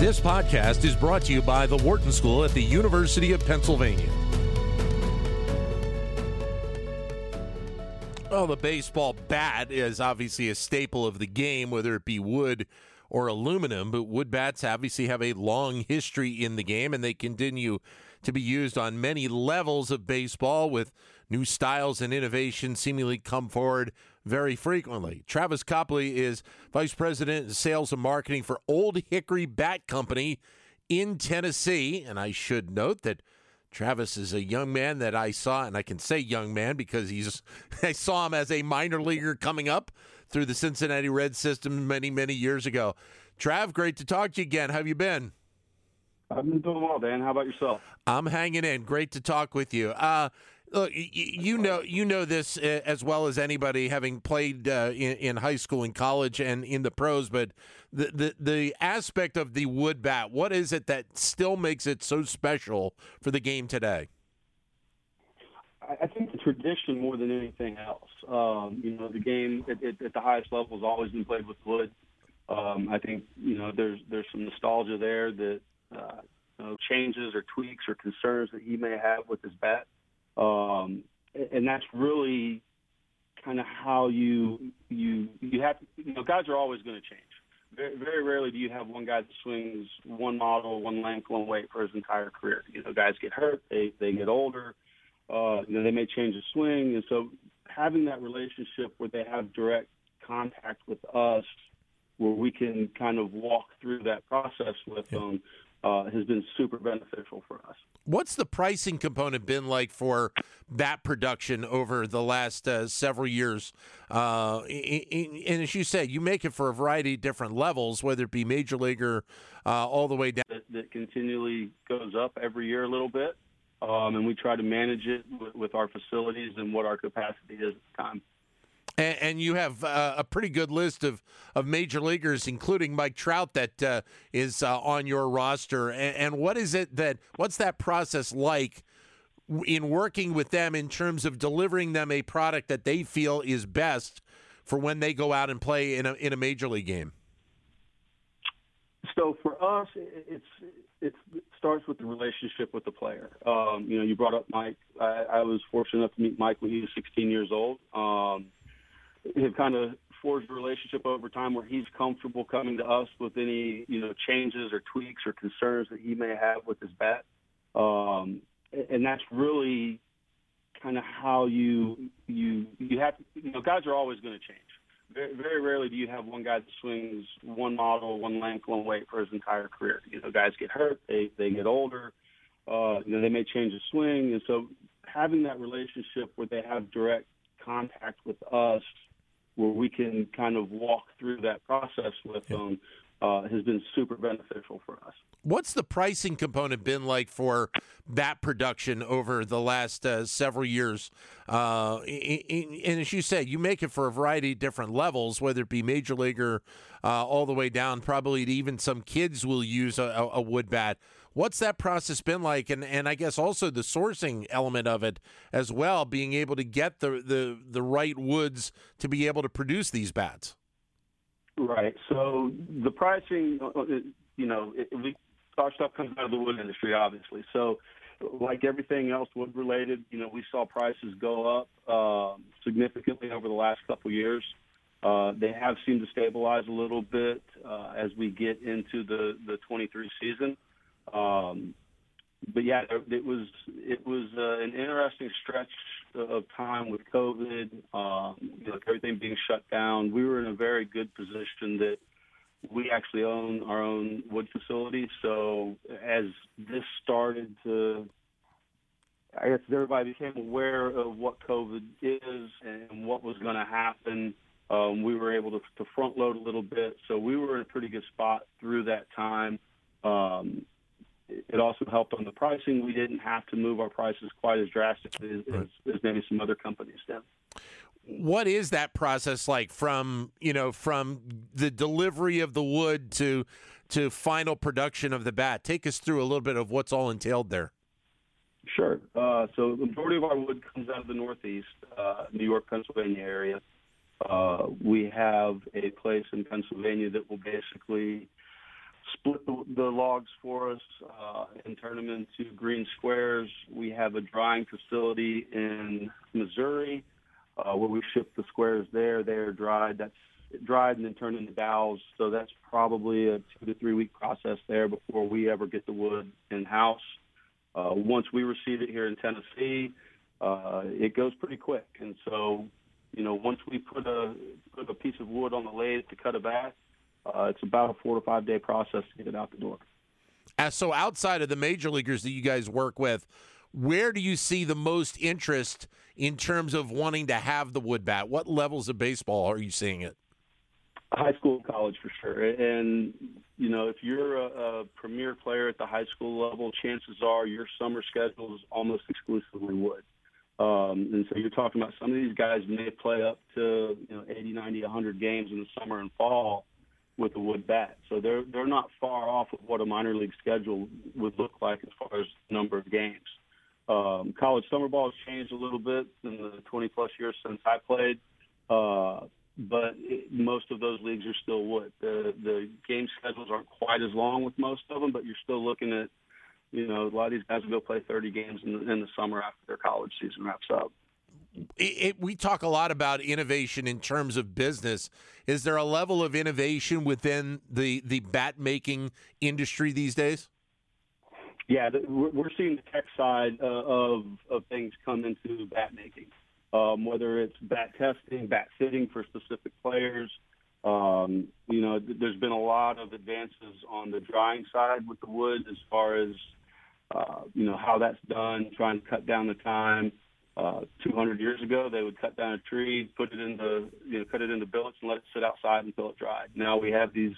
This podcast is brought to you by the Wharton School at the University of Pennsylvania. Well, the baseball bat is obviously a staple of the game, whether it be wood or aluminum, but wood bats obviously have a long history in the game and they continue to be used on many levels of baseball with new styles and innovation seemingly come forward very frequently. Travis Copley is Vice President of Sales and Marketing for Old Hickory Bat Company in Tennessee. And I should note that Travis is a young man that I saw, and I can say young man because he's I saw him as a minor leaguer coming up through the Cincinnati Red system many, many years ago. Trav, great to talk to you again. How have you been? I've been doing well, Dan. How about yourself? I'm hanging in. Great to talk with you. Uh, Look, you know, you know this uh, as well as anybody, having played uh, in, in, high school and college and in the pros. But the, the the aspect of the wood bat, what is it that still makes it so special for the game today? I think tradition more than anything else. Um, you know, the game at, at, at, the highest level has always been played with wood. Um, I think you know there's there's some nostalgia there that uh, you know, changes or tweaks or concerns that he may have with his bat. Um, and that's really kind of how you you you have you know guys are always going to change. Very, very rarely do you have one guy that swings one model, one length, one weight for his entire career. You know, guys get hurt, they they get older, uh, you know, they may change the swing, and so having that relationship where they have direct contact with us, where we can kind of walk through that process with yeah. them, uh, has been super beneficial for us. What's the pricing component been like for that production over the last uh, several years? Uh, and as you said, you make it for a variety of different levels, whether it be major leaguer uh, all the way down. That, that, continually goes up every year a little bit, um, and we try to manage it with, with our facilities and what our capacity is at the time. And, and you have uh, a pretty good list of, of major leaguers, including Mike Trout, that uh, is uh, on your roster. And, and, what is it that what's that process like in working with them in terms of delivering them a product that they feel is best for when they go out and play in a in a major league game? So for us, it's it starts with the relationship with the player. Um, you know, you brought up Mike. I, I was fortunate enough to meet Mike when he was 16 years old. Um, have kind of forged a relationship over time where he's comfortable coming to us with any you know changes or tweaks or concerns that he may have with his bat, um, and that's really kind of how you you you have you know guys are always going to change. Very, very rarely do you have one guy that swings one model, one length, one weight for his entire career. You know, guys get hurt, they they get older, uh, you know, they may change the swing, and so having that relationship where they have direct contact with us where we can kind of walk through that process with yeah. them uh, has been super beneficial for us. What's the pricing component been like for bat production over the last uh, several years? Uh, and as you said, you make it for a variety of different levels, whether it be major leaguer uh, all the way down, probably even some kids will use a, a wood bat. What's that process been like? And and I guess also the sourcing element of it as well, being able to get the the, the right woods to be able to produce these bats. Right. So the pricing, uh, uh, you know, it, we, our stuff comes out of the wood industry, obviously. So like everything else wood related, you know, we saw prices go up uh, significantly over the last couple years. Uh, they have seemed to stabilize a little bit uh, as we get into the the 23 season. Um, but yeah, it was it was uh, an interesting stretch of time with COVID, you everything being shut down. We were in a very good position that we actually own our own wood facility. So as this started to, I guess everybody became aware of what COVID is and what was going to happen. Um, we were able to, to front load a little bit, so we were in a pretty good spot through that time. Um, it also helped on the pricing. We didn't have to move our prices quite as drastically as, right. as, as maybe some other companies did. What is that process like from you know from the delivery of the wood to to final production of the bat? Take us through a little bit of what's all entailed there. Sure. Uh, so the majority of our wood comes out of the Northeast, uh, New York, Pennsylvania area. Uh, we have a place in Pennsylvania that will basically split the, the logs for us uh, and turn them into green squares. We have a drying facility in Missouri uh, where we ship the squares there. They're dried. That's dried and then turned into dowels. So that's probably a two to three week process there before we ever get the wood in house. Uh, once we receive it here in Tennessee, uh, it goes pretty quick. And so, you know, once we put a put a piece of wood on the lathe to cut a bath, uh, it's about a four to five day process to get it out the door. Uh, so, outside of the major leaguers that you guys work with, where do you see the most interest in terms of wanting to have the wood bat? What levels of baseball are you seeing it? High school, college for sure. And you know, if you're a, a premier player at the high school level, chances are your summer schedule is almost exclusively wood. Um, and so you're talking about some of these guys may play up to you know 80, 90, 100 games in the summer and fall with a wood bat. So they're they're not far off of what a minor league schedule would look like as far as number of games. Um, college summer ball has changed a little bit in the 20 plus years since I played. Uh, but it, most of those leagues are still wood. The the game schedules aren't quite as long with most of them, but you're still looking at, you know, a lot of these guys will go play 30 games in the, in the summer after their college season wraps up. It, it, we talk a lot about innovation in terms of business. Is there a level of innovation within the the bat making industry these days? Yeah, we're seeing the tech side uh, of of things come into bat making um, whether it's bat testing, bat fitting for specific players. Um, you know, th- there's been a lot of advances on the drying side with the wood as far as, uh, you know, how that's done, trying to cut down the time. Uh, 200 years ago, they would cut down a tree, put it into, you know, cut it into billets and let it sit outside until it dried. Now we have these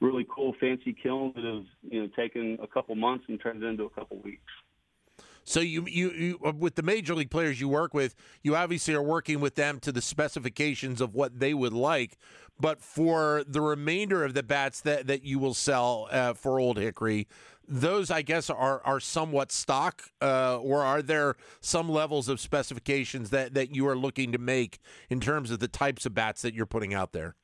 really cool fancy kilns that have, you know, taken a couple months and turned it into a couple weeks. So you, you, you uh, with the major league players you work with, you obviously are working with them to the specifications of what they would like. But for the remainder of the bats that, that you will sell uh, for Old Hickory, those I guess are are somewhat stock, uh, or are there some levels of specifications that that you are looking to make in terms of the types of bats that you're putting out there?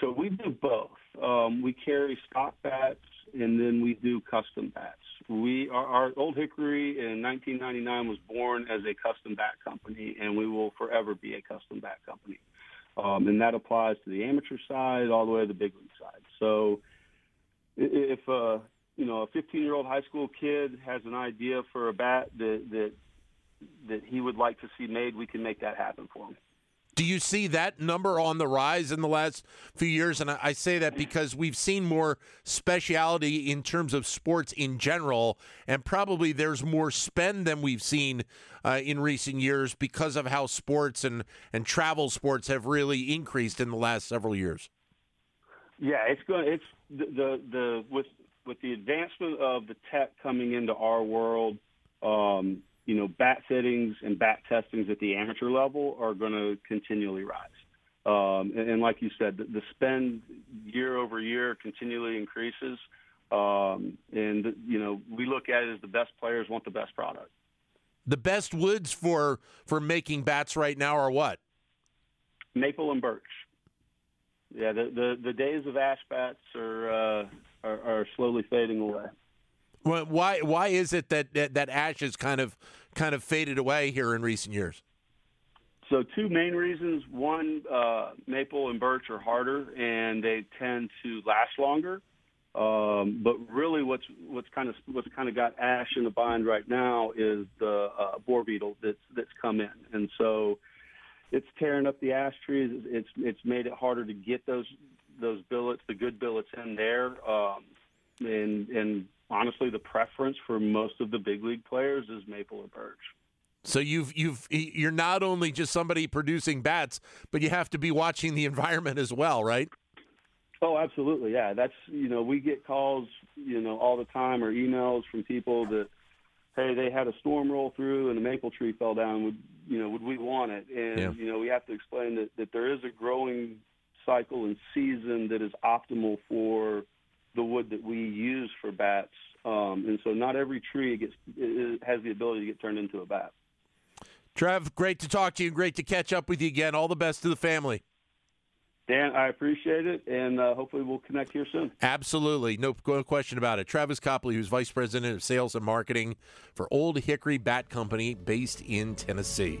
So we do both. Um, we carry stock bats and then we do custom bats. We our, our Old Hickory in 1999 was born as a custom bat company, and we will forever be a custom bat company. Um, and that applies to the amateur side all the way to the big league side. So if uh, you know a 15 year old high school kid has an idea for a bat that that that he would like to see made, we can make that happen for him. Do you see that number on the rise in the last few years? And I say that because we've seen more speciality in terms of sports in general, and probably there's more spend than we've seen uh, in recent years because of how sports and, and travel sports have really increased in the last several years. Yeah, it's going. It's the the, the with with the advancement of the tech coming into our world. Um, you know, bat fittings and bat testings at the amateur level are going to continually rise. Um, and, and, like you said, the, the, spend year over year continually increases. Um, and, you know, we look at it as the best players want the best product. The best woods for for making bats right now are what? Maple and birch. Yeah, the the, the days of ash bats are, uh, are are slowly fading away. Why why is it that, that that ash has kind of kind of faded away here in recent years? So two main reasons. One, uh, maple and birch are harder and they tend to last longer. Um, but really, what's what's kind of what's kind of got ash in the bind right now is the uh, borer beetle that's that's come in, and so it's tearing up the ash trees. It's it's made it harder to get those those billets, the good billets in there. Um, and and honestly, the preference for most of the big league players is maple or birch. So you've you've you're not only just somebody producing bats, but you have to be watching the environment as well, right? Oh, absolutely. Yeah, that's you know we get calls you know all the time or emails from people that hey they had a storm roll through and a maple tree fell down. Would you know would we want it? And yeah. you know we have to explain that that there is a growing cycle and season that is optimal for the wood that we use for bats. Um, and so not every tree gets has the ability to get turned into a bat. Trev, great to talk to you. Great to catch up with you again. All the best to the family. Dan, I appreciate it, and uh, hopefully we'll connect here soon. Absolutely. No, no question about it. Travis Copley, who's Vice President of Sales and Marketing for Old Hickory Bat Company based in Tennessee.